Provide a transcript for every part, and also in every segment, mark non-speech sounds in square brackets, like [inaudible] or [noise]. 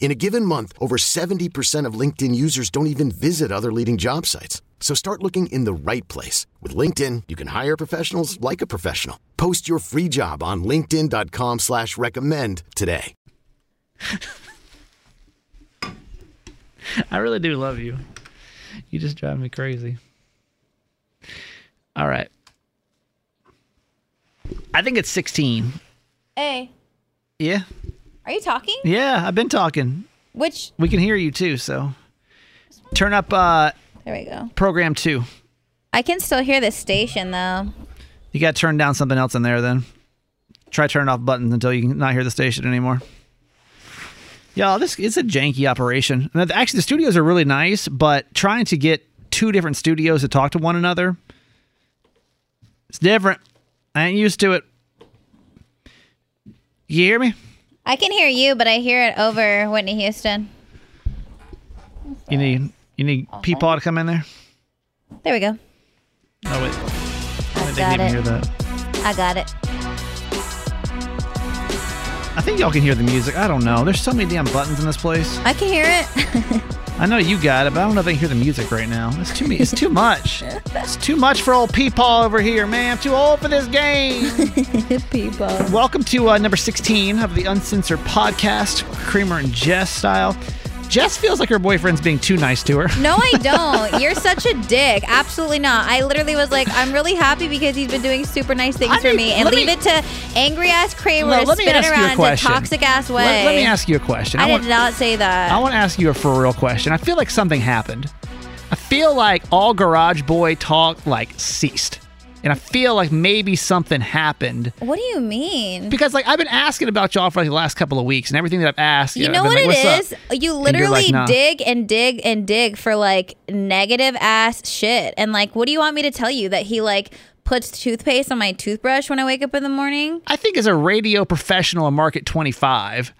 In a given month, over 70% of LinkedIn users don't even visit other leading job sites. So start looking in the right place. With LinkedIn, you can hire professionals like a professional. Post your free job on linkedin.com slash recommend today. [laughs] I really do love you. You just drive me crazy. All right. I think it's 16. A. Yeah. Are you talking? Yeah, I've been talking. Which? We can hear you too, so turn up uh There we go. program 2. I can still hear the station though. You got to turn down something else in there then. Try turning off buttons until you can not hear the station anymore. Y'all, this it's a janky operation. And Actually, the studios are really nice, but trying to get two different studios to talk to one another, it's different. I ain't used to it. You hear me? I can hear you, but I hear it over Whitney Houston. You need you need Peepaw to come in there. There we go. Oh wait, I I didn't got even it. hear that. I got it. I think y'all can hear the music. I don't know. There's so many damn buttons in this place. I can hear it. I know you got it, but I don't know if I can hear the music right now. It's too It's too much. It's too much for old Peepaw over here, man. I'm too old for this game. [laughs] People. Welcome to uh, number 16 of the Uncensored Podcast, Kramer and Jess style. Jess feels like her boyfriend's being too nice to her. [laughs] No, I don't. [laughs] You're such a dick. Absolutely not. I literally was like, I'm really happy because he's been doing super nice things I for mean, me, and leave me- it to angry ass Kramer No, to spin it ask you a around in a toxic ass way. Let, let me ask you a question. I, want, did not say that. I want to ask you a for real question. I feel like something happened. I feel like all Garage Boy talk like ceased. And I feel like maybe something happened what do you mean? because like I've been asking about y'all for like the last couple of weeks and everything that I've asked. You I've know what like, it "What's is? up?" You literally like, "Nah." dig and dig and dig for like negative ass shit. And like, what do you want me to tell you? That he like puts toothpaste on my toothbrush when I wake up in the morning? I think as a radio professional in Market 25,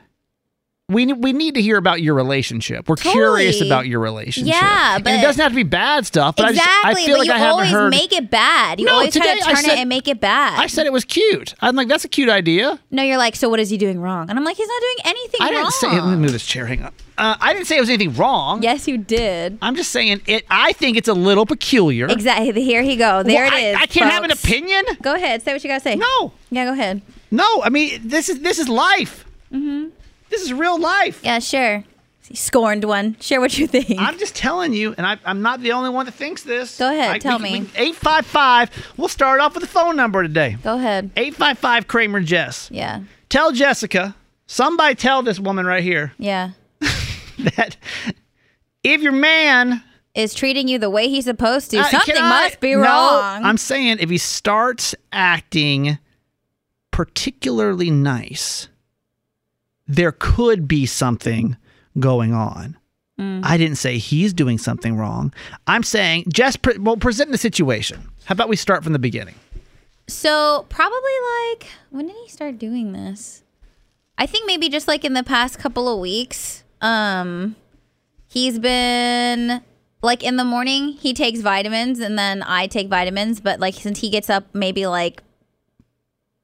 we we need to hear about your relationship. We're curious about your relationship. Yeah, and but- it doesn't have to be bad stuff. But exactly, I, just, I feel but like you I haven't heard. make it bad. You No, always try today to I turn said- it and make it bad. I said it was cute. I'm like, that's a cute idea. no, you're like, so what is he doing wrong? And I'm like, he's not doing anything wrong. I wrong. didn't say. Let me move this chair. Hang on. Uh, I didn't say it was anything wrong. Yes, you did. I'm just saying it. I think it's a little peculiar. Exactly. Here he go. There Well, it is. I, I can't have an opinion. Go ahead. Say what you gotta say. No, Yeah, go ahead. no. I mean, this is this is life. Mm-hmm. This is real life. Yeah, sure. Scorned one. Share what you think. I'm just telling you, and I, I'm not the only one that thinks this. Go ahead, tell me. Eight five five. We'll start off with the phone number today. go ahead. Eight five five Kramer Jess. Yeah. Tell Jessica. Somebody tell this woman right here Yeah. [laughs] that if your man Is treating you the way he's supposed to. Uh, Something I- must be No, wrong. I'm saying if he starts acting particularly nice, there could be something going on. Mm. I didn't say he's doing something wrong. I'm saying just pre- well, present the situation. How about we start from the beginning? So probably like when did he start doing this? I think maybe just like in the past couple of weeks. Um he's been like in the morning he takes vitamins and then I take vitamins, but like since he gets up maybe like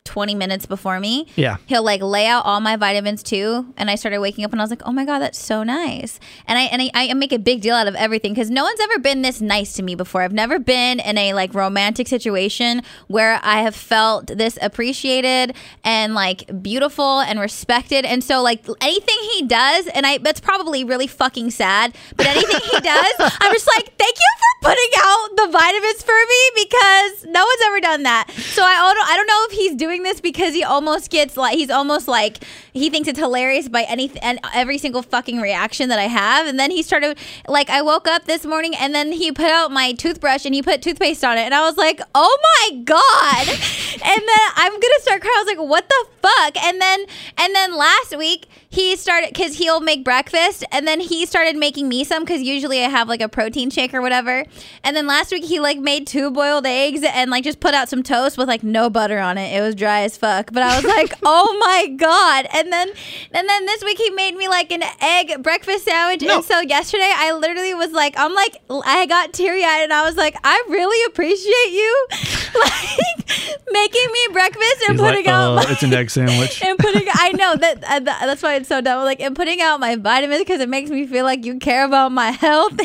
20 minutes before me. Yeah. He'll like lay out all my vitamins too. And I started waking up and I was like, oh my God, that's so nice. And I and I, I make a big deal out of everything because no one's ever been this nice to me before. I've never been in a like romantic situation where I have felt this appreciated and like beautiful and respected. And so like anything he does, and I that's probably really fucking sad, but anything he [laughs] does, I'm just like, thank you for putting out the vitamins for me because no one's ever done that. So I don't I don't know if he's doing this because he almost gets like he's almost like he thinks it's hilarious by any and every single fucking reaction that I have. And then he started like I woke up this morning and then he put out my toothbrush and he put toothpaste on it and I was like, oh my god. [laughs] and then I'm gonna start crying. I was like, what the fuck? And then and then last week he started because he'll make breakfast and then he started making me some because usually I have like a protein shake or whatever. And then last week he like made two boiled eggs and like just put out some toast with like no butter on it. It was dry as fuck. But I was like, [laughs] oh my god. And then and then this week he made me like an egg breakfast sandwich. No. And so yesterday I literally was like, I'm like I got teary eyed and I was like, I really appreciate you [laughs] like making me breakfast and He's like, putting out "Uh, my- it's an egg sandwich. [laughs] and putting I know that uh, that's why it's so dumb. Like and putting out my vitamins because it makes me feel like you care about my health,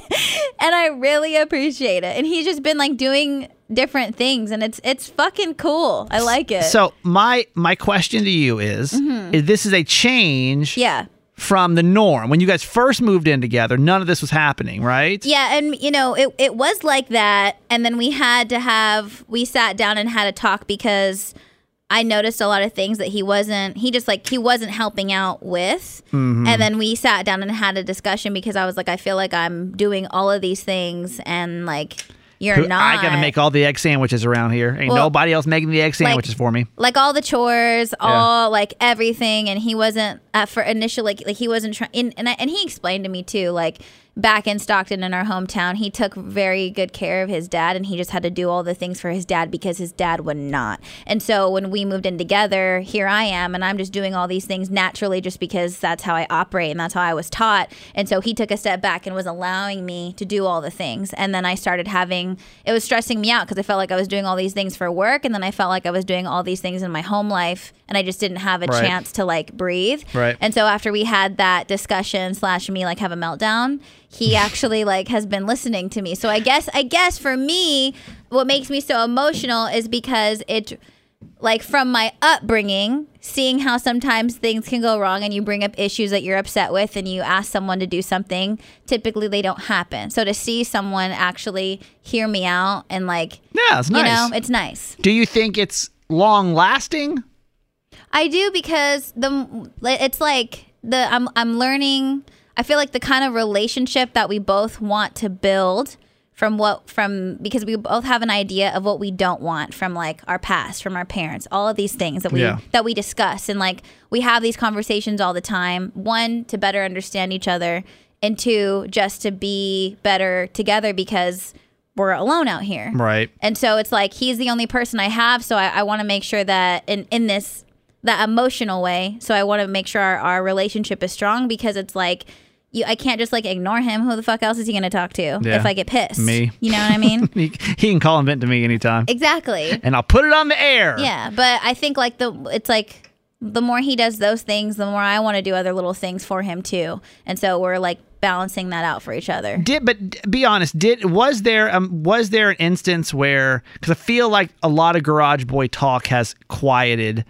and I really appreciate it. And he's just been like doing different things, and it's it's fucking cool. I like it. So my my question to you is: is this is a change Mm-hmm. yeah. from the norm? When you guys first moved in together, none of this was happening, right? Yeah, and you know, it it was like that and then we had to have we sat down and had a talk because I noticed a lot of things that he wasn't he just like he wasn't helping out with. Mm-hmm. And then we sat down and had a discussion because I was like I feel like I'm doing all of these things and like you're Who- not I got to make all the egg sandwiches around here. Ain't Well, nobody else making the egg sandwiches for me. like all the chores, all like everything, and he wasn't at for initial like like he wasn't trying. And and, I, and he explained to me too, like back in Stockton in our hometown, he took very good care of his dad, and he just had to do all the things for his dad because his dad would not. And so when we moved in together, here I am, and I'm just doing all these things naturally, just because that's how I operate and that's how I was taught. And so he took a step back and was allowing me to do all the things, and then I started having it was stressing me out because I felt like I was doing all these things for work, and then I felt like I was doing all these things in my home life, and I just didn't have a Right. chance to like breathe. Right. And so after we had that discussion slash me like have a meltdown, he actually like has been listening to me. So I guess I guess for me, what makes me so emotional is because it like from my upbringing, seeing how sometimes things can go wrong and you bring up issues that you're upset with and you ask someone to do something, typically they don't happen. So to see someone actually hear me out and like Yeah, it's nice. you know, it's nice. Do you think it's long lasting? I do because the it's like the I'm I'm learning. I feel like the kind of relationship that we both want to build from what from because we both have an idea of what we don't want from like our past, from our parents, all of these things that we Yeah. that we discuss and like we have these conversations all the time. One to better understand each other, and two just to be better together because we're alone out here. Right. And so it's like he's the only person I have. So I, I want to make sure that in, in this that emotional way. So I want to make sure our, our relationship is strong because it's like you I can't just like ignore him. Who the fuck else is he gonna talk to Yeah. if I get pissed? Me. You know what I mean? [laughs] He, he can call and vent to me anytime, exactly. and I'll put it on the air. Yeah. But I think like the it's like the more he does those things, the more I want to do other little things for him too. And so we're like balancing that out for each other. Did but be honest, did was there um was there an instance where because I feel like a lot of Garage Boy talk has quieted,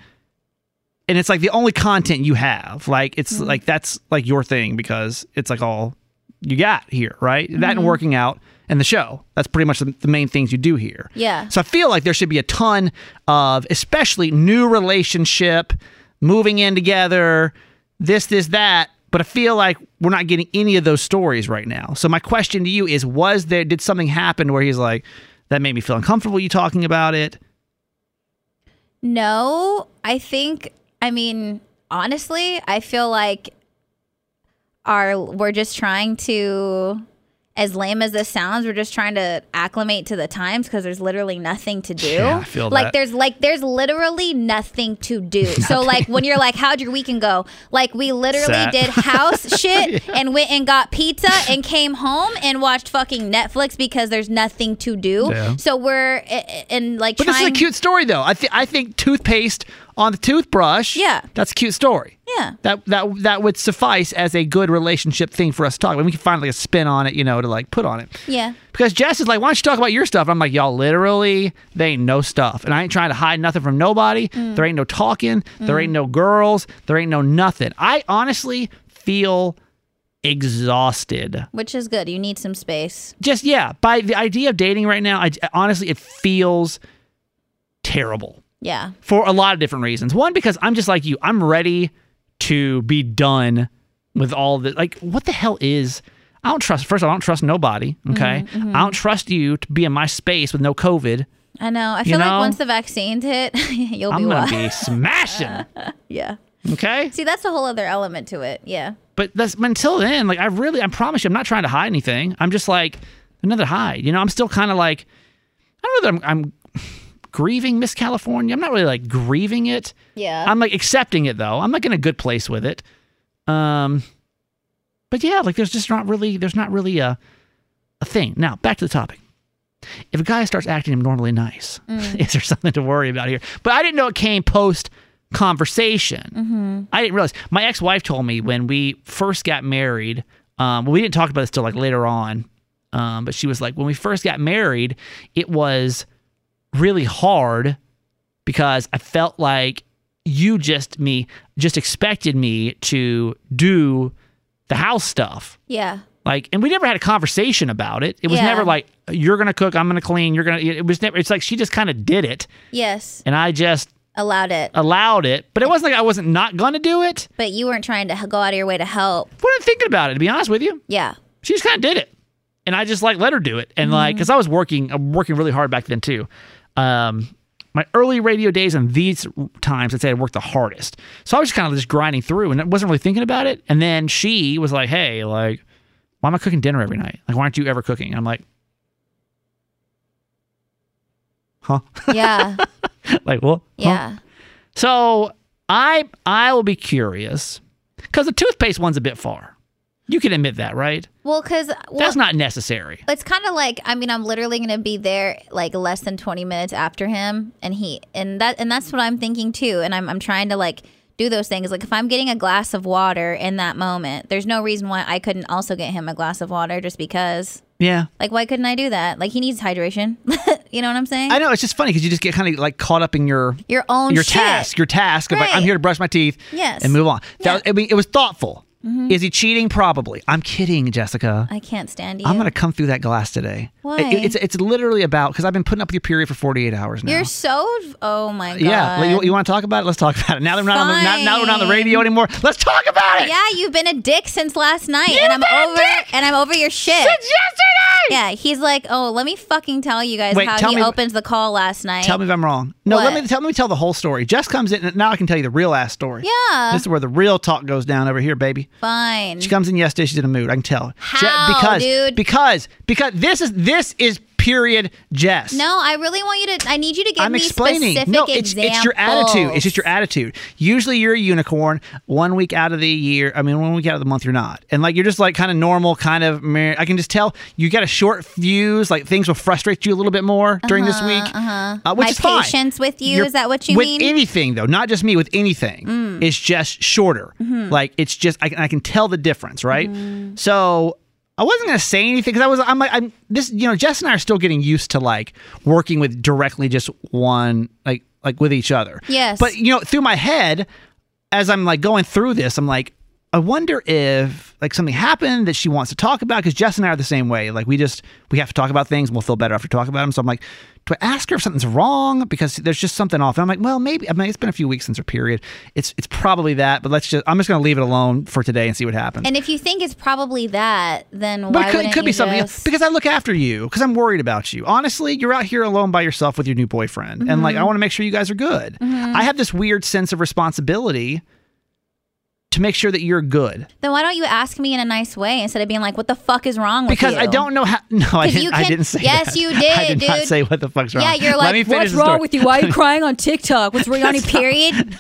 and it's like the only content you have. Like it's Mm-hmm. like that's like your thing because it's like all you got here, right? That Mm-hmm. and working out and the show. That's pretty much the, the main things you do here. Yeah. So I feel like there should be a ton of, especially new relationship, moving in together, this, this, that. But I feel like we're not getting any of those stories right now. So my question to you is: Was there? Did something happen where he's like, "That made me feel uncomfortable"? You talking about it? No, I think I mean honestly, I feel like our we're just trying to as lame as this sounds, we're just trying to acclimate to the times because there's literally nothing to do. Yeah, I feel like that. there's like there's literally nothing to do. [laughs] So like when you're like, how'd your weekend go? Like we literally Sad. did house [laughs] shit and went and got pizza and came home and watched fucking Netflix because there's nothing to do. Yeah. So we're and like But this is a cute story, though. I think I think toothpaste on the toothbrush. Yeah. that's a cute story. Yeah. That that that would suffice as a good relationship thing for us to talk. about. we can find like a spin on it, you know, to like put on it. Yeah. Because Jess is like, why don't you talk about your stuff? I'm like, y'all, literally, they ain't no stuff. And I ain't trying to hide nothing from nobody. Mm. There ain't no talking. There ain't no girls. There ain't no nothing. I honestly feel exhausted. Which is good. You need some space. Just, yeah, by the idea of dating right now, I, honestly, it feels terrible. Yeah. for a lot of different reasons. One, because I'm just like you. I'm ready to be done with all the like. What the hell is? I don't trust. First, of all, I don't trust nobody. Okay, Mm-hmm, I don't trust you to be in my space with no COVID. I know. I feel know? like once the vaccines hit, [laughs] you'll. I'm be gonna be smashing. [laughs] yeah. Okay, See, that's a whole other element to it. Yeah. but that's until then. Like I really, I promise you, I'm not trying to hide anything. I'm just like another hide. You know, I'm still kind of like I don't know that I'm, I'm grieving Miss California. I'm not really like grieving it. Yeah. I'm like accepting it though. I'm like in a good place with it. Um, but yeah, like there's just not really there's not really a a thing. Now back to the topic. If a guy starts acting abnormally nice, [laughs] is there something to worry about here? But I didn't know it came post conversation. I didn't realize. My ex wife told me when we first got married. Um, well, we didn't talk about this till like later on. Um, but she was like, when we first got married, it was really hard because I felt like you just me just expected me to do the house stuff. yeah. Like, and we never had a conversation about it. It was Yeah. never like you're gonna cook, I'm gonna clean, you're gonna. It was never. It's like she just kind of did it, Yes. and I just Allowed it. allowed it. But it wasn't like I wasn't not gonna do it. But you weren't trying to go out of your way to help. Wasn't thinking about it to be honest with you. Yeah. she just kind of did it and i just like let her do it and like mm-hmm. because i was working i'm working really hard back then too um my early radio days and these times i'd say i worked the hardest so i was just kind of just grinding through and i wasn't really thinking about it and then she was like hey like why am i cooking dinner every night like why aren't you ever cooking and i'm like huh [laughs] Yeah. like what Huh? yeah. so i i will be curious because the toothpaste one's a bit far you can admit that right Well, because well, that's not necessary it's kind of like I mean I'm literally going to be there like less than 20 minutes after him and he and that and that's what I'm thinking too and I'm I'm trying to like do those things like if I'm getting a glass of water in that moment there's no reason why I couldn't also get him a glass of water just because yeah like why couldn't I do that like he needs hydration [laughs] you know what I'm saying I know it's just funny because you just get kind of like caught up in your your own your shit. task, your task of like I'm here to brush my teeth, Yes. and move on. That Yeah. I mean, it was thoughtful. Mm-hmm. Is he cheating? Probably. I'm kidding, Jessica. I can't stand you I'm gonna come through that glass today. Why? It- it's it's literally about because I've been putting up with your period for 48 hours now. you're so oh my god yeah, you, you want to talk about it? Let's talk about it. Now that we're not on the, now, now we're not on the radio anymore, let's talk about it. yeah you've been a dick since last night You've and I'm over and I'm over your shit Since yesterday. Yeah, he's like, oh, let me fucking tell you guys Wait, how he me- opens the call last night. Tell me if I'm wrong. No, let me tell let me tell the whole story. Jess comes in, and now I can tell you the real ass story. Yeah. this is where the real talk goes down over here, baby. Fine. She comes in yesterday. She's in a mood. I can tell. How, because, dude? Because because this is this is period Jess. no, I really want you to. I need you to give I'm me explaining. specific No, it's it's your attitude. It's just your attitude. Usually you're a unicorn. One week out of the year, I mean, one week out of the month, you're not. And like you're just like kind of normal, kind of. I can just tell you got a short fuse. Like things will frustrate you a little bit more during this week, uh which My is fine. patience with you, You're- is that what you with mean? Mm. anything though, not just me. With anything, it's just shorter. Mm-hmm. Like it's just I, can- I can tell the difference, right? Mm-hmm. So I wasn't gonna say anything because I was I'm like I'm this you know Jess and I are still getting used to like working with directly just one like like with each other. Yes. But you know through my head as I'm like going through this, I'm like. I wonder if like something happened that she wants to talk about because Jess and I are the same way. Like we just we have to talk about things and we'll feel better after talking about them. So I'm like, do I ask her if something's wrong because there's just something off? And I'm like, well, maybe. I mean, it's been a few weeks since her period. It's it's probably that, but let's just I'm just gonna leave it alone for today and see what happens. And if you think it's probably that, then but it could, it could be you something else just- because I look after you because I'm worried about you. Honestly, you're out here alone by yourself with your new boyfriend, and Mm-hmm. like I want to make sure you guys are good. I have this weird sense of responsibility to make sure that you're good Then why don't you ask me in a nice way instead of being like, "What the fuck is wrong with because you?" Because I don't know how. [laughs] No, I didn't. you I didn't say yes, that. you [laughs] I did, did not say what the fuck's wrong. Yeah, you're like, "What's wrong with you? Why are you [laughs] crying on TikTok? What's your period?"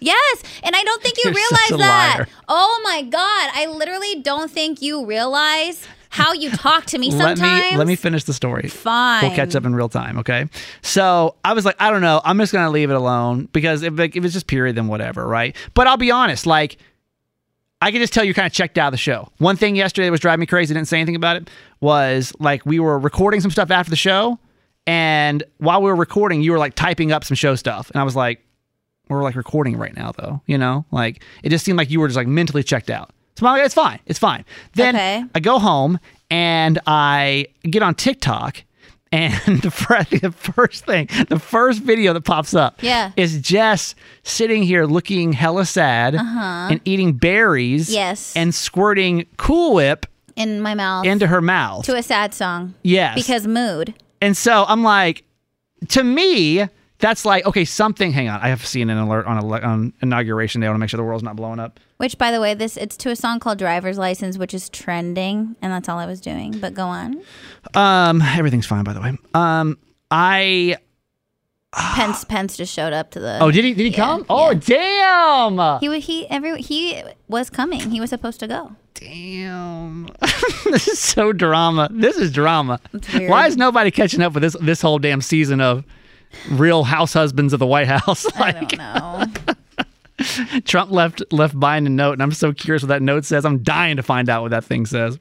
Yes, and I don't think you You're realize that. liar. Oh my god, I literally don't think you realize how you talk to me sometimes. let me let me finish the story. Fine. We'll catch up in real time, okay? So I was like, I don't know. I'm just gonna leave it alone because if, like, if it's just period, then whatever, right? But I'll be honest, like I can just tell you're kind of checked out of the show. One thing yesterday that was driving me crazy, I didn't say anything about it, was like we were recording some stuff after the show, and while we were recording, you were like typing up some show stuff, and I was like, we're like recording right now, though, you know, like it just seemed like you were just like mentally checked out. So it's fine, it's fine. Then Okay. I go home and I get on TikTok, And [laughs] the first thing, the first video that pops up Yeah. is Jess sitting here looking hella sad and eating berries Uh-huh. Yes. and squirting Cool Whip In my mouth. into her mouth. to a sad song. yes. Because mood. And so I'm like, to me, that's like, okay, something. Hang on, I have to see an alert on, on inauguration day. I want to make sure the world's not blowing up. Which, by the way, this it's to a song called "Driver's License," which is trending, and that's all I was doing. But go on. Um, everything's fine, by the way. Um, I Pence Pence just showed up to the. oh, did he? Did he Yeah, come? Oh, yeah. damn! He he every he was coming. He was supposed to go. Damn! [laughs] this is so drama. This is drama. Why is nobody catching up with this this whole damn season of Real House Husbands of the White House? [laughs] I Like don't know. [laughs] [laughs] Trump left left Biden a note, and I'm so curious what that note says. I'm dying to find out what that thing says.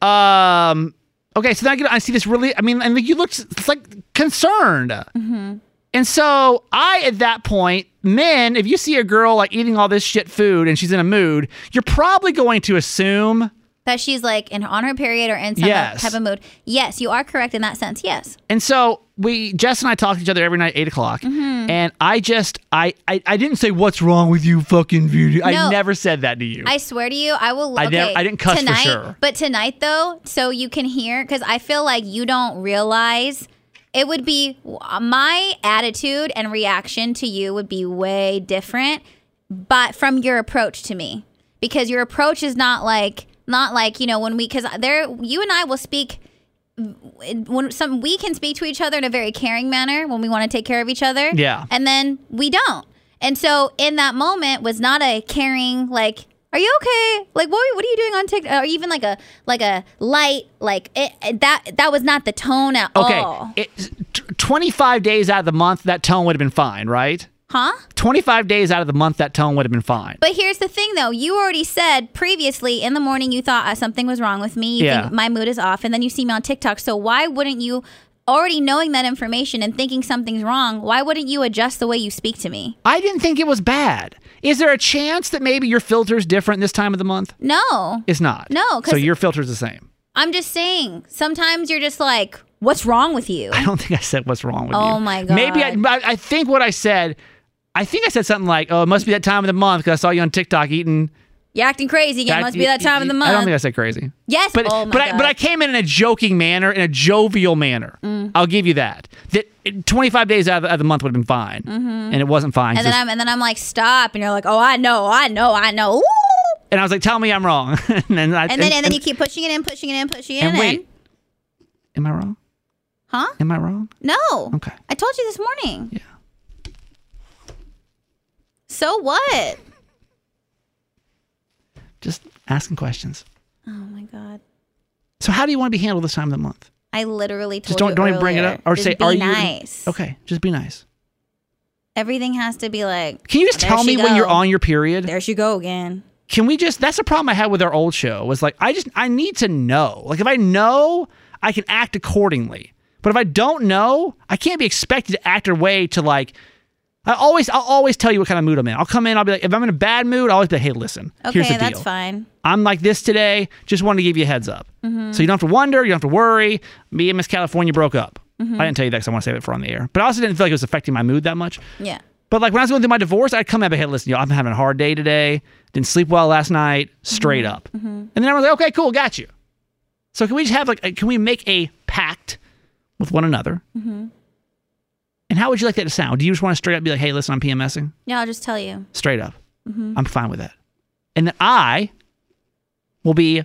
Um. Okay, so then I, get, I see this really. I mean, and you looked it's like concerned. Mm-hmm. And so I, at that point, men, if you see a girl like eating all this shit food and she's in a mood, you're probably going to assume. that she's like in on her period or in some Yes. type of mood. Yes, you are correct in that sense. Yes. And so we, Jess and I talk to each other every night, eight o'clock. Mm-hmm. And I just, I, I, I didn't say what's wrong with you, fucking video. I never said that to you. I swear to you, I will. I never- I didn't cuss for tonight, sure. But tonight, though, so you can hear, because I feel like you don't realize it would be my attitude and reaction to you would be way different, but from your approach to me, because your approach is not like not like you know when we because there you and I will speak when some we can speak to each other in a very caring manner when we want to take care of each other. Yeah. And then we don't. And so in that moment was not a caring like are you okay? Like what what are you doing on TikTok? Or even like a like a light like it, it- that that was not the tone at okay. all. It, t- 25 days out of the month, that tone would have been fine, right? Huh? 25 days out of the month, that tone would have been fine. But here's the thing, though. You already said previously in the morning you thought uh, something was wrong with me. You Yeah. think my mood is off, and then you see me on TikTok. So why wouldn't you, already knowing that information and thinking something's wrong, why wouldn't you adjust the way you speak to me? I didn't think it was bad. Is there a chance that maybe your filter's different this time of the month? No, It's not. No. So your filter's the same. I'm just saying. Sometimes you're just like, what's wrong with you? I don't think I said what's wrong with you. Oh my god. Maybe I, I think what I said, I think I said something like, "Oh, it must be that time of the month because I saw you on TikTok eating." You're acting crazy again. Must be that time of the month. I don't think I said crazy. Yes. But oh but God. I but I came in in a joking manner, in a jovial manner. Mm. I'll give you that. That 25 days out of, the month would have been fine, and it wasn't fine. Mm-hmm. and then I'm and then I'm like, stop, and you're like, oh, I know, I know, I know. Ooh. and I was like, "Tell me I'm wrong." [laughs] and then I, And then and then you keep pushing it in, pushing it in, pushing it and in. wait, am I wrong? Huh? Am I wrong? No. Okay. I told you this morning. Yeah. So what? Just asking questions. Oh my god. So how do you want to be handled this time of the month? I literally told Just don't you don't even bring it up or say, "Are you nice?" Okay, just be nice. Everything has to be like. Can you just tell me when you're on your period? There she go again. Can we just? That's the problem I had with our old show. Was like I just I need to know. Like if I know, I can act accordingly. But if I don't know, I can't be expected to act a way to like. I always I'll always tell you what kind of mood I'm in. I'll come in. I'll be like, if I'm in a bad mood, I'll always be, like, hey, listen. Okay, here's the that's deal. fine. I'm like this today. Just wanted to give you a heads up. Mm-hmm. So you don't have to wonder. You don't have to worry. Me and Miss California broke up. Mm-hmm. I didn't tell you that because I want to save it for on the air. But I also didn't feel like it was affecting my mood that much. Yeah. But like when I was going through my divorce, I'd come up and hey, listen, yo, I'm having a hard day today. Didn't sleep well last night. Straight up. And then I was like, okay, cool, got you. So can we just have like, a, can we make a pact with one another? And how would you like that to sound? Do you just want to straight up be like, hey, listen, I'm PMSing? Yeah, I'll just tell you. Straight up. Mm-hmm. I'm fine with that. And then I will be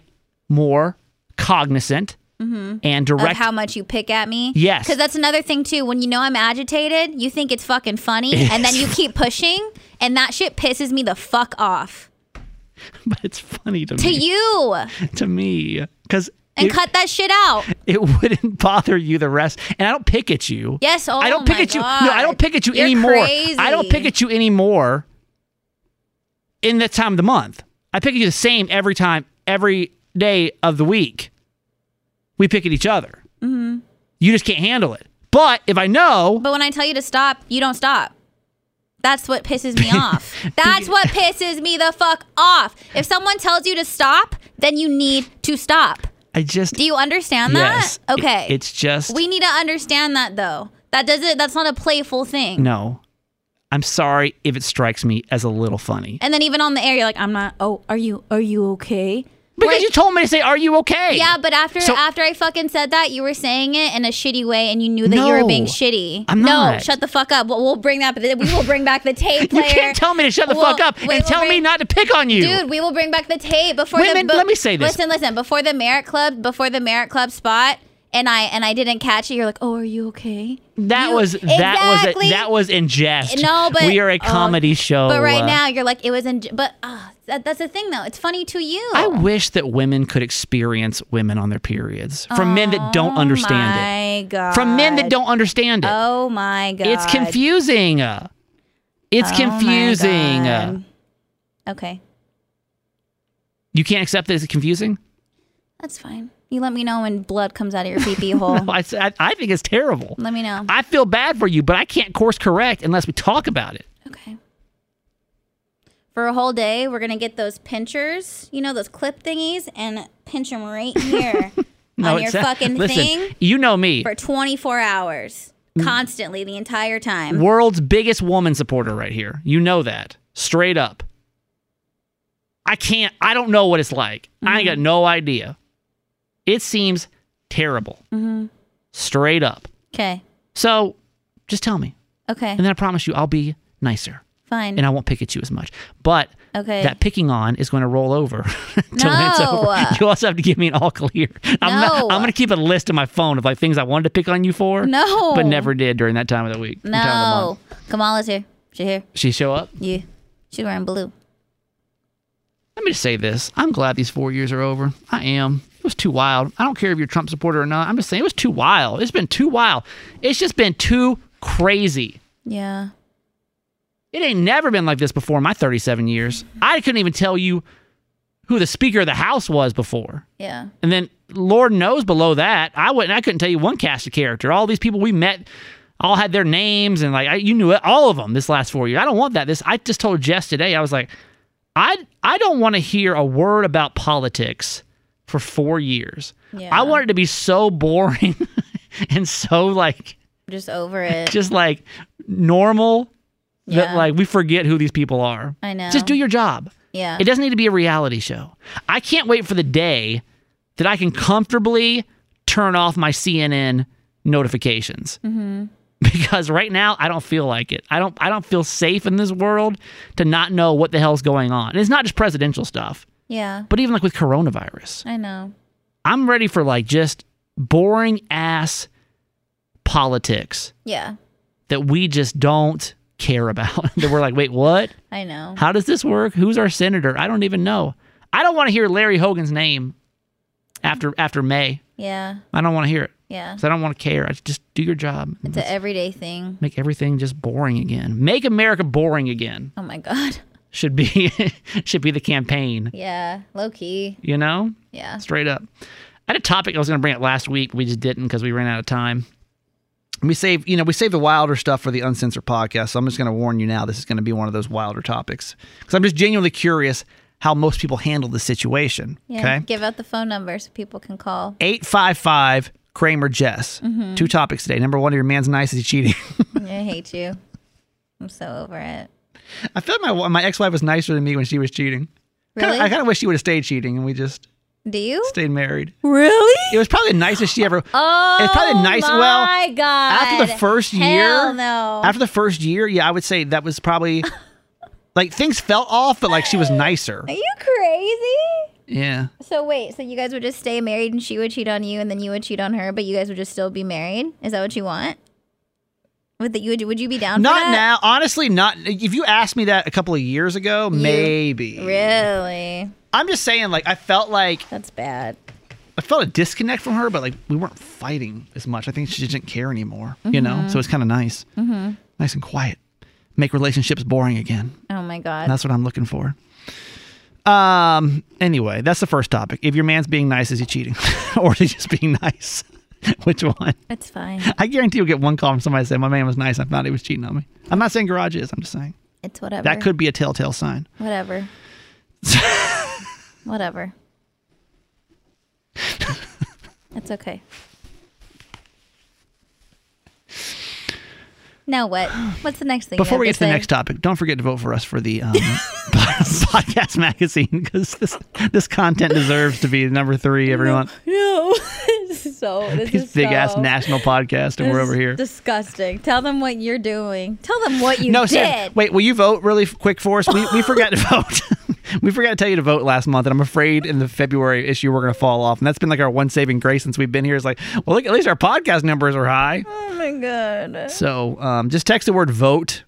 more cognizant mm-hmm. and direct. Of how much you pick at me. Yes. Because that's another thing too. When you know I'm agitated, you think it's fucking funny, and then you keep pushing, and that shit pisses me the fuck off. [laughs] but it's funny to, To me. To you, [laughs] To me. Because and it, cut that shit out. [laughs] it wouldn't bother you the rest. And I don't pick at you. Yes. Oh I don't pick at you. No, I don't pick at you You're anymore. Crazy. I don't pick at you anymore in that time of the month. I pick at you the same every time, every day of the week. We pick at each other. Mm-hmm. You just can't handle it. But if I know, But when I tell you to stop, you don't stop. That's what pisses me [laughs] off. That's what pisses me the fuck off. If someone tells you to stop, then you need to stop. I just Do you understand yes. that? It- Okay. it's just we need to understand that though. That doesn't that's not a playful thing. no. I'm sorry if it strikes me as a little funny. And then even on the air you're like, I'm not oh, are you are you okay? Because Like- you told me to say, "Are you okay?" Yeah, but after So- after I fucking said that, you were saying it in a shitty way, and you knew that you were being shitty. I'm not. no, shut the fuck up. We'll, we'll bring that. But we will bring back the tape Player. [laughs] You can't tell me to shut the We'll- fuck up we and will tell me not to pick on you. Dude, we will bring back the tape before Women, the. let me say this. Listen, listen. Before the Merritt Club, before the Merritt Club spot, and I and I didn't catch it. You're like, oh, are you okay? that You- was that Exactly. was that was in jest. No, but we are a oh, comedy show. But right uh, now, you're like, it was in. But uh, that, that's the thing, though. It's funny to you. I wish that women could experience women on their periods from men that don't oh understand oh my God. it. From men that don't understand it. Oh my god. it's confusing. It's Oh confusing. God. Okay, You can't accept that it's confusing? that's fine. You let me know when blood comes out of your pee pee [laughs] hole. I, I, I think it's terrible. Let me know. I feel bad for you, but I can't course correct unless we talk about it. For a whole day, we're gonna get those pinchers, you know, those clip thingies, and pinch them right [laughs] here on your fucking listen, thing You know me. for 24 hours, constantly, the entire time. World's biggest woman supporter right here. You know that. Straight up. I can't, I don't know what it's like. I ain't Mm-hmm. got no idea. It seems terrible. Mm-hmm. Straight up. Okay. So just tell me. Okay. And then I promise you, I'll be nicer Fine. and I won't pick at you as much. But Okay. that picking on is going to roll over [laughs] until it's No. over. You also have to give me an all clear. I'm, not, No. I'm going to keep a list in my phone of like things I wanted to pick on you for. No. But never did during that time of the week. of the no. Kamala's here. She here. She show up? Yeah. She's wearing blue. Let me just say this. I'm glad these four years are over. I am. It was too wild. I don't care if you're a Trump supporter or not. I'm just saying it was too wild. It's been too wild. It's just been too crazy. Yeah. It ain't never been like this before in my 37 years. I couldn't even tell you who the Speaker of the House was before. Yeah. And then Lord knows below that, I wouldn't. I couldn't tell you one cast of character. All these people we met all had their names and like I, you knew it, all of them this last four years. I don't want that. This I just told Jess today. I was like, I I don't want to hear a word about politics for four years. Yeah. I want it to be so boring [laughs] and so like Just over it. just like normal Yeah. that like we forget who these people are. I know. Just do your job. yeah. It doesn't need to be a reality show. I can't wait for the day that I can comfortably turn off my CNN notifications. Mm-hmm. Because right now I don't feel like it. I don't I don't feel safe in this world to not know what the hell's going on. And it's not just presidential stuff, yeah. but even like with coronavirus. I know. I'm ready for like just boring ass politics Yeah. that we just don't care about. [laughs] that we're like, "Wait, what? I know. How does this work? Who's our senator? I don't even know. I don't want to hear Larry Hogan's name after after May. Yeah. I don't want to hear it Yeah. 'cause I don't want to care. I just do your job. It's an everyday thing. Make everything just boring again. Make America boring again. Oh my god. [laughs] Should be [laughs] should be the campaign. Yeah. Low key. You know, Yeah. straight up. I had a topic I was going to bring up last week. We just didn't because we ran out of time. We save, you know, we save the wilder stuff for the uncensored podcast. So I'm just going to warn you now. This is going to be one of those wilder topics because I'm just genuinely curious how most people handle the situation. Yeah. Okay. Give out the phone number so people can call. 855 Kramer Jess. Mm-hmm. Two topics today. Number one, your man's nice. Is he cheating? [laughs] I hate you. I'm so over it. I feel like my my ex wife was nicer than me when she was cheating. Kinda- Really? I kind of wish she would have stayed cheating and we just Do you? stayed married. Really? It was probably the nicest she ever. Oh, It's probably nice- well, My God. after the first year, no. After the first year, yeah, I would say that was probably [laughs] like things felt off, but like she was nicer. Are you crazy? Yeah. So wait, so you guys would just stay married and she would cheat on you and then you would cheat on her, but you guys would just still be married? Is that what you want? Would that you would, would you be down for that? Not now. Honestly, not. If you asked me that a couple of years ago, maybe. Really? I'm just saying, like, I felt like That's bad. I felt a disconnect from her, but like we weren't fighting as much. I think she didn't care anymore, you know. So it's kind of nice, mm-hmm. nice and quiet. Make relationships boring again. Oh my god. That's what I'm looking for. Um. Anyway, that's the first topic. If your man's being nice, is he cheating, [laughs] or is he just being nice? [laughs] Which one? it's fine. I guarantee you'll get one call from somebody saying my man was nice. I found he was cheating on me. I'm not saying garage is. I'm just saying It's whatever. that could be a telltale sign. whatever. [laughs] whatever. That's okay. Now what? What's the next thing? Before we get to the say? next topic, don't forget to vote for us for the um, [laughs] [laughs] podcast magazine because this this content deserves to be number three every month. [laughs] No, so this These is big ass national podcast, and we're over here. Disgusting. Tell them what you're doing. Tell them what you no, did. Sam, wait. Will you vote really quick for us? We, we [laughs] forgot to vote. we forgot to tell you to vote last month, and I'm afraid in the February issue we're going to fall off. And that's been like our one saving grace since we've been here. Is like, well, look, at least our podcast numbers are high. Oh my god. So um, just text the word vote.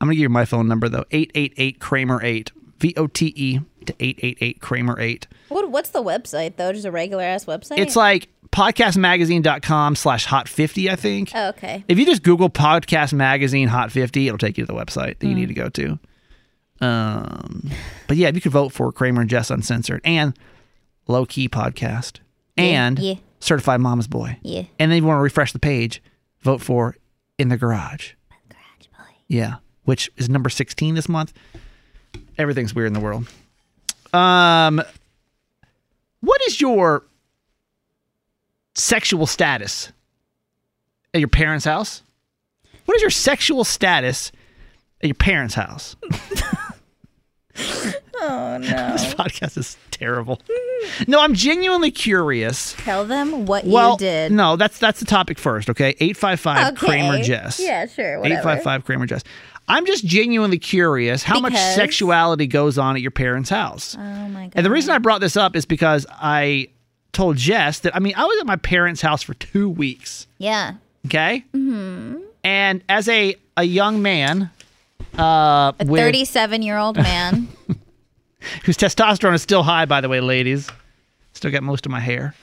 I'm going to give you my phone number though 888 Kramer 8. V O T E to 888 Kramer 8. What what's the website though? Just a regular ass website? It's like podcastmagazine.com slash hot 50, I think. Oh, okay. If you just Google podcast magazine hot 50, it'll take you to the website that you need to go to. Um, but yeah, if you could vote for Kramer and Jess Uncensored and Low Key Podcast and yeah. Certified Mama's Boy. Yeah. And then you want to refresh the page, vote for In the Garage. Garage boy. Yeah, which is number 16 this month. Everything's weird in the world. Um, what is your sexual status at your parents' house? What is your sexual status at your parents' house? [laughs] Oh no. [laughs] This podcast is terrible. No, I'm genuinely curious. Tell them what Well, you did. no, that's that's the topic first. Okay, eight five five Okay. Kramer Jess. Yeah, sure. Whatever. Eight five five Kramer Jess. I'm just genuinely curious how much sexuality goes on at your parents' house. Oh my god. And the reason I brought this up is because I told Jess that I mean I was at my parents' house for two weeks. Yeah. Okay. Mm-hmm. And as a a young man, uh, A 37 year old [laughs] man. whose testosterone is still high, by the way, ladies. Still got most of my hair.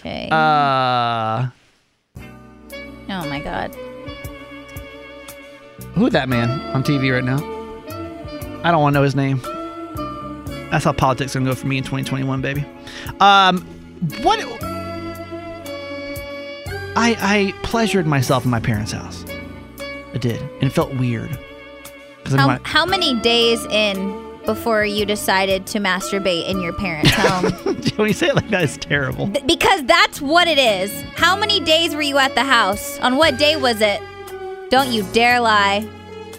Okay. Uh, oh my god. Who that man on TV right now? I don't want to know his name. That's how politics gonna go for me in 2021, baby. Um, what? I I pleasured myself in my parents' house. I did, and it felt weird. How, like- how many days in before you decided to masturbate in your parents' [laughs] home? when you say it like that, it's terrible. Th- because that's what it is. How many days were you at the house? On what day was it? Don't you dare lie.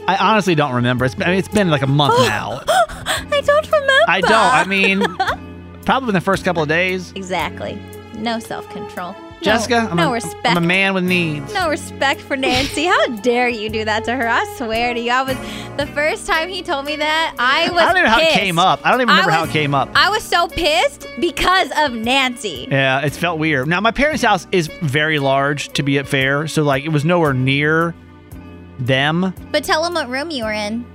I honestly don't remember. It's been, I mean, it's been like a month [gasps] now. I don't remember. I don't. I mean, [laughs] probably in the first couple of days. exactly. No self control. Jessica, I'm, no a, respect. I'm a man with needs. No respect for Nancy. How dare you do that to her? I swear to you, I was the first time he told me that. I was. I don't even know how it came up. I don't even remember how it came up. I was so pissed because of Nancy. Yeah, it felt weird. Now, my parents' house is very large to be at fair, so like it was nowhere near them. But tell them what room you were in.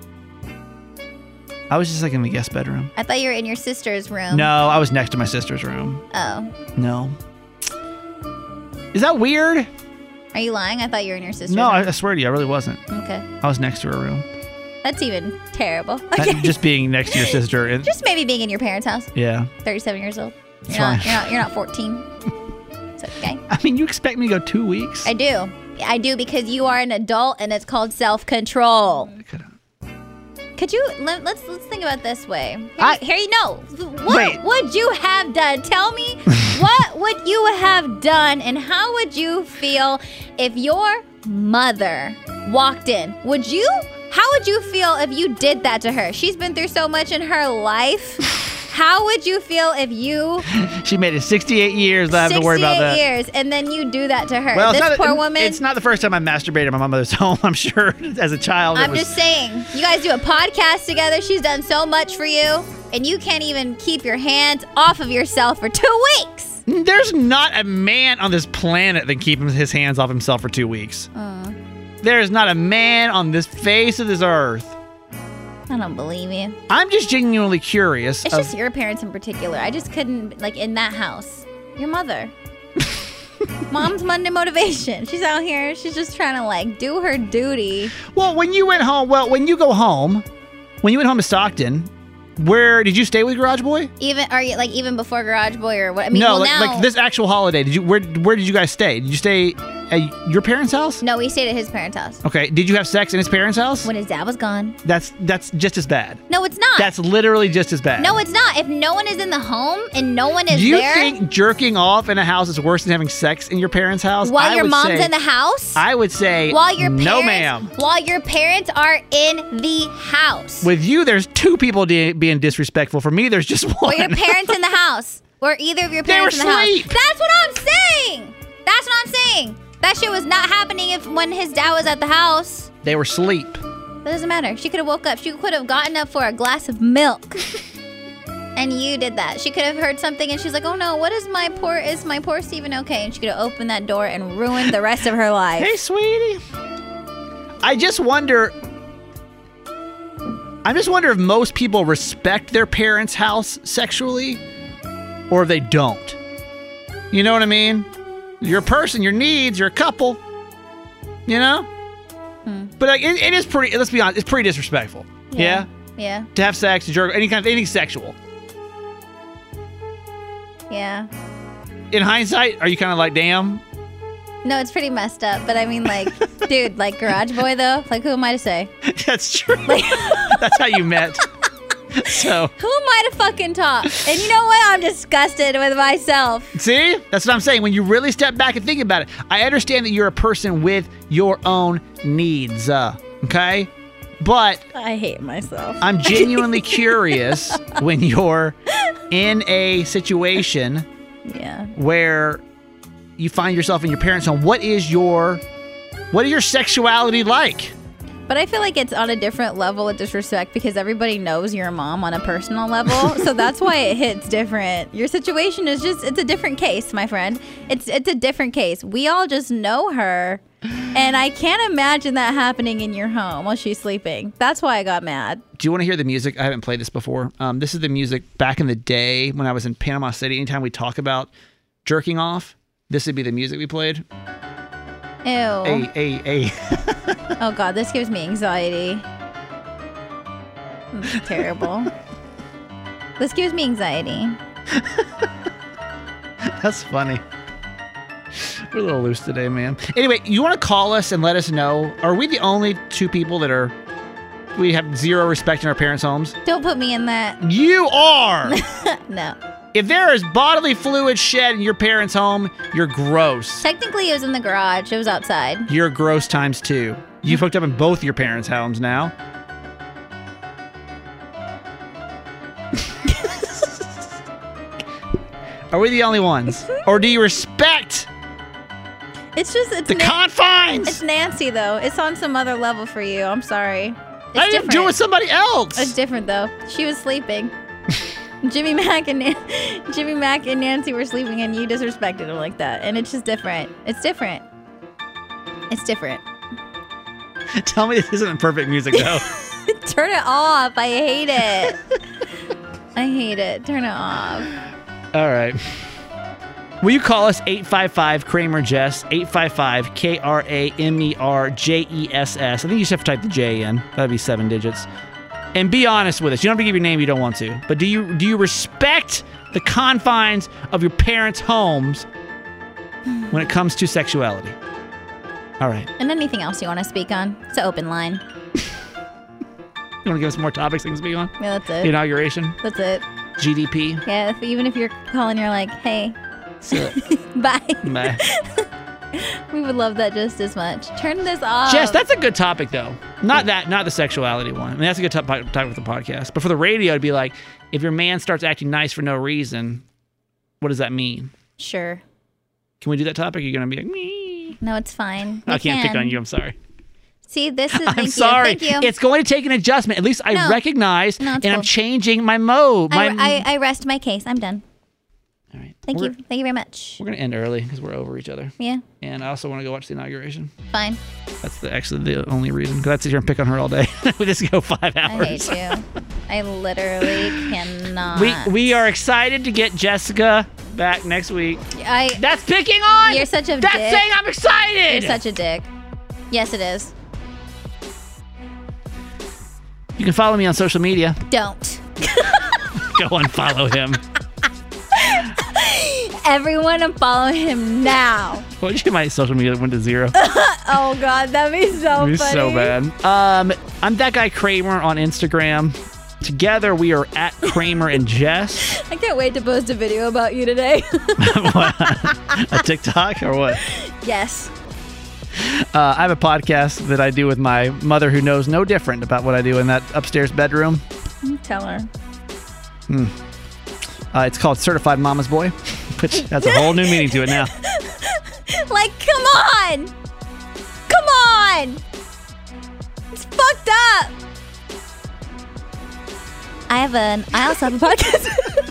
I was just like in the guest bedroom. I thought you were in your sister's room. No, I was next to my sister's room. Oh, No. Is that weird? are you lying? I thought you were in your sister's No, I, room. I swear to you, I really wasn't. okay, I was next to her room. that's even terrible. That- just being next to your sister. [laughs] And, just maybe being in your parents' house. yeah. Thirty-seven years old. You're not. You're not. You're not fourteen. [laughs] it's okay. I mean, you expect me to go two weeks? I do. I do because you are an adult, and it's called self-control. Could you let, let's let's think about it this way. Here, I- here you know. What Wait. would you have done? Tell me [laughs] what would you have done and how would you feel if your mother walked in? Would you how would you feel if you did that to her? She's been through so much in her life. [laughs] How would you feel if you [laughs] She made it 68 years. I have to worry about 68 that. years and then you do that to her? Well, this it's not, poor woman. It's not the first time I masturbated at my mother's [laughs] home. I'm sure [laughs] as a child. I'm was- just saying, you guys do a podcast together. She's done so much for you, and you can't even keep your hands off of yourself for two weeks. There's not a man on this planet that keeps his hands off himself for two weeks. Uh. There is not a man on this face of this earth. I don't believe you. I'm just genuinely curious. It's of- just your parents in particular. I just couldn't, like, in that house. Your mother. [laughs] Mom's Monday motivation. She's out here. She's just trying to, like, do her duty. well, when you went home, well, when you go home, when you went home to Stockton, where did you stay with Garage Boy? Even, are you, like, even before Garage Boy or what? I mean, no, well, like, now. like this actual holiday. Did you where where did you guys stay? Did you stay at your parents' house? No, we stayed at his parents' house Okay. Did you have sex in his parents' house? when his dad was gone. That's that's just as bad. No, it's not. That's literally just as bad. no, it's not. If no one is in the home and no one is Do you there think jerking off in a house is worse than having sex in your parents' house? while I your mom's say- in the house, I would say while your parents, no, ma'am. while your parents are in the house, With you, there's two people de- being disrespectful. For me, there's just one. or your parents in the [laughs] house, or either of your parents in the asleep. house. That's what I'm saying. That's what I'm saying. That shit was not happening if when his dad was at the house. they were asleep. That doesn't matter. She could have woke up. She could have gotten up for a glass of milk. [laughs] and you did that. She could have heard something and she's like, "Oh no, what is my poor is my poor Steven okay?" And she could have opened that door and ruined the rest of her life. Hey, sweetie. I just wonder. I just wonder if most people respect their parents' house sexually, or if they don't. You know what I mean? You're a person, your needs, you're a couple. You know. Hmm. But like, it, it is pretty. Let's be honest, it's pretty disrespectful. Yeah. Yeah. To have sex, to jerk, any kind of anything sexual. Yeah. In hindsight, are you kind of like, damn? No, it's pretty messed up, but I mean like, [laughs] dude, like Garage Boy though? Like who am I to say? That's true. [laughs] That's how you met. [laughs] [laughs] So. Who am I to fucking talk? And you know what? I'm disgusted with myself. See? That's what I'm saying. When you really step back and think about it, I understand that you're a person with your own needs. Uh, okay? But I hate myself. I'm [laughs] genuinely curious when you're in a situation Yeah. where you find yourself in your parents' home. What is your what is your sexuality like? But I feel like it's on a different level of disrespect because everybody knows your mom on a personal level. [laughs] so that's why it hits different. Your situation is just it's a different case, my friend. It's it's a different case. We all just know her. And I can't imagine that happening in your home while she's sleeping. That's why I got mad. Do you want to hear the music? I haven't played this before. Um, this is the music back in the day when I was in Panama City. Anytime we talk about jerking off, this would be the music we played. Ew. Hey, hey, hey. [laughs] Oh god, this gives me anxiety. This mm, [laughs] is terrible. this gives me anxiety. [laughs] That's funny. We're a little loose today, man. Anyway, you want to call us and let us know? Are we the only two people that are we have zero respect in our parents' homes? Don't put me in that. You are. No. If there is bodily fluid shed in your parents' home, you're gross. Technically, it was in the garage. It was outside. You're gross times two. You've hooked up in both your parents' homes now. [laughs] Are we the only ones? Or do you respect It's just it's the Na- confines? it's Nancy though. It's on some other level for you. I'm sorry. It's I didn't do it with somebody else. It's different though. She was sleeping. Jimmy Mack and Nan- [laughs] Jimmy Mack and Nancy were sleeping, and you disrespected them like that, and it's just different. It's different. It's different. [laughs] Tell me this isn't perfect music though. [laughs] Turn it off. I hate it. I hate it. Turn it off. All right. Will you call us 855 Kramer Jess? 855 K R A M E R J E S S. I think you just have to type the J in. That'd be seven digits. And be honest with us. You don't have to give your name if you don't want to. But do you do you respect the confines of your parents' homes when it comes to sexuality? All right. And anything else you want to speak on? It's an open line. You want to give us more topics things to speak on? Yeah, that's it. Inauguration, That's it. GDP. Yeah, if, even if you're calling, you're like, hey, [laughs] bye. bye. [laughs] [laughs] we would love that just as much. Turn this off. Jess, that's a good topic though. Not that, not the sexuality one. I mean, that's a good top- topic for the podcast. But for the radio, it'd be like, if your man starts acting nice for no reason, what does that mean? sure. Can we do that topic? You're gonna be like, me. No, it's fine. I can't pick on you. I'm sorry. See, this is. [laughs] I'm thank sorry. You. Thank you. It's going to take an adjustment. At least I No. recognize, No, and it's I'm changing my mode. My, I, I, I rest my case. I'm done. All right. Thank we're, you. Thank you very much. We're gonna end early because we're over each other, Yeah, and I also want to go watch the inauguration. fine. That's the, actually the only reason. Because I'd sit here and pick on her all day. [laughs] we just go five hours. I hate you. I literally cannot. We we are excited to get Jessica back next week. I. That's picking on. You're such a That's dick. saying I'm excited. You're such a dick. Yes, it is. you can follow me on social media. Don't. [laughs] Go and follow him. [laughs] Everyone, follow him now. [laughs] What if my social media went to zero? [laughs] Oh God, that'd be so It'd be funny. so bad. Um, I'm that guy Kramer on Instagram. Together we are at Kramer and Jess. [laughs] I can't wait to post a video about you today. a TikTok or what? yes. Uh, I have a podcast that I do with my mother, who knows no different about what I do in that upstairs bedroom. Tell her. Uh, it's called Certified Mama's Boy, which has a whole new meaning to it now. [laughs] Like, come on! Come on! It's fucked up! I have an I also have a podcast. [laughs]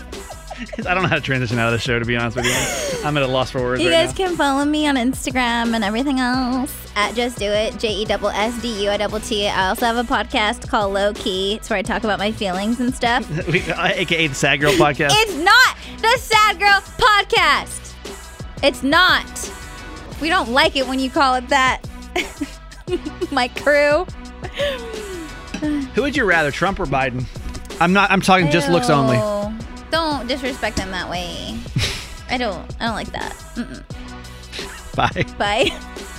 [laughs] I don't know how to transition out of the show, to be honest with you. I'm at a loss for words you right guys now. can follow me on Instagram and everything else at Just Do It, J E S D U I double T. I also have a podcast called Low Key. It's where I talk about my feelings and stuff. [laughs] We, uh, AKA the Sad Girl Podcast. It's not the Sad Girl Podcast. It's not. We don't like it when you call it that. [laughs] my crew. Who would you rather, Trump or Biden? I'm not. I'm talking just looks only. Ew. Don't disrespect them that way. I don't. I don't like that. Mm-mm. Bye. Bye. [laughs]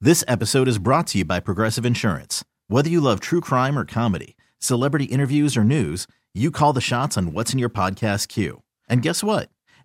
This episode is brought to you by Progressive Insurance. Whether you love true crime or comedy, celebrity interviews or news, you call the shots on what's in your podcast queue. And guess what?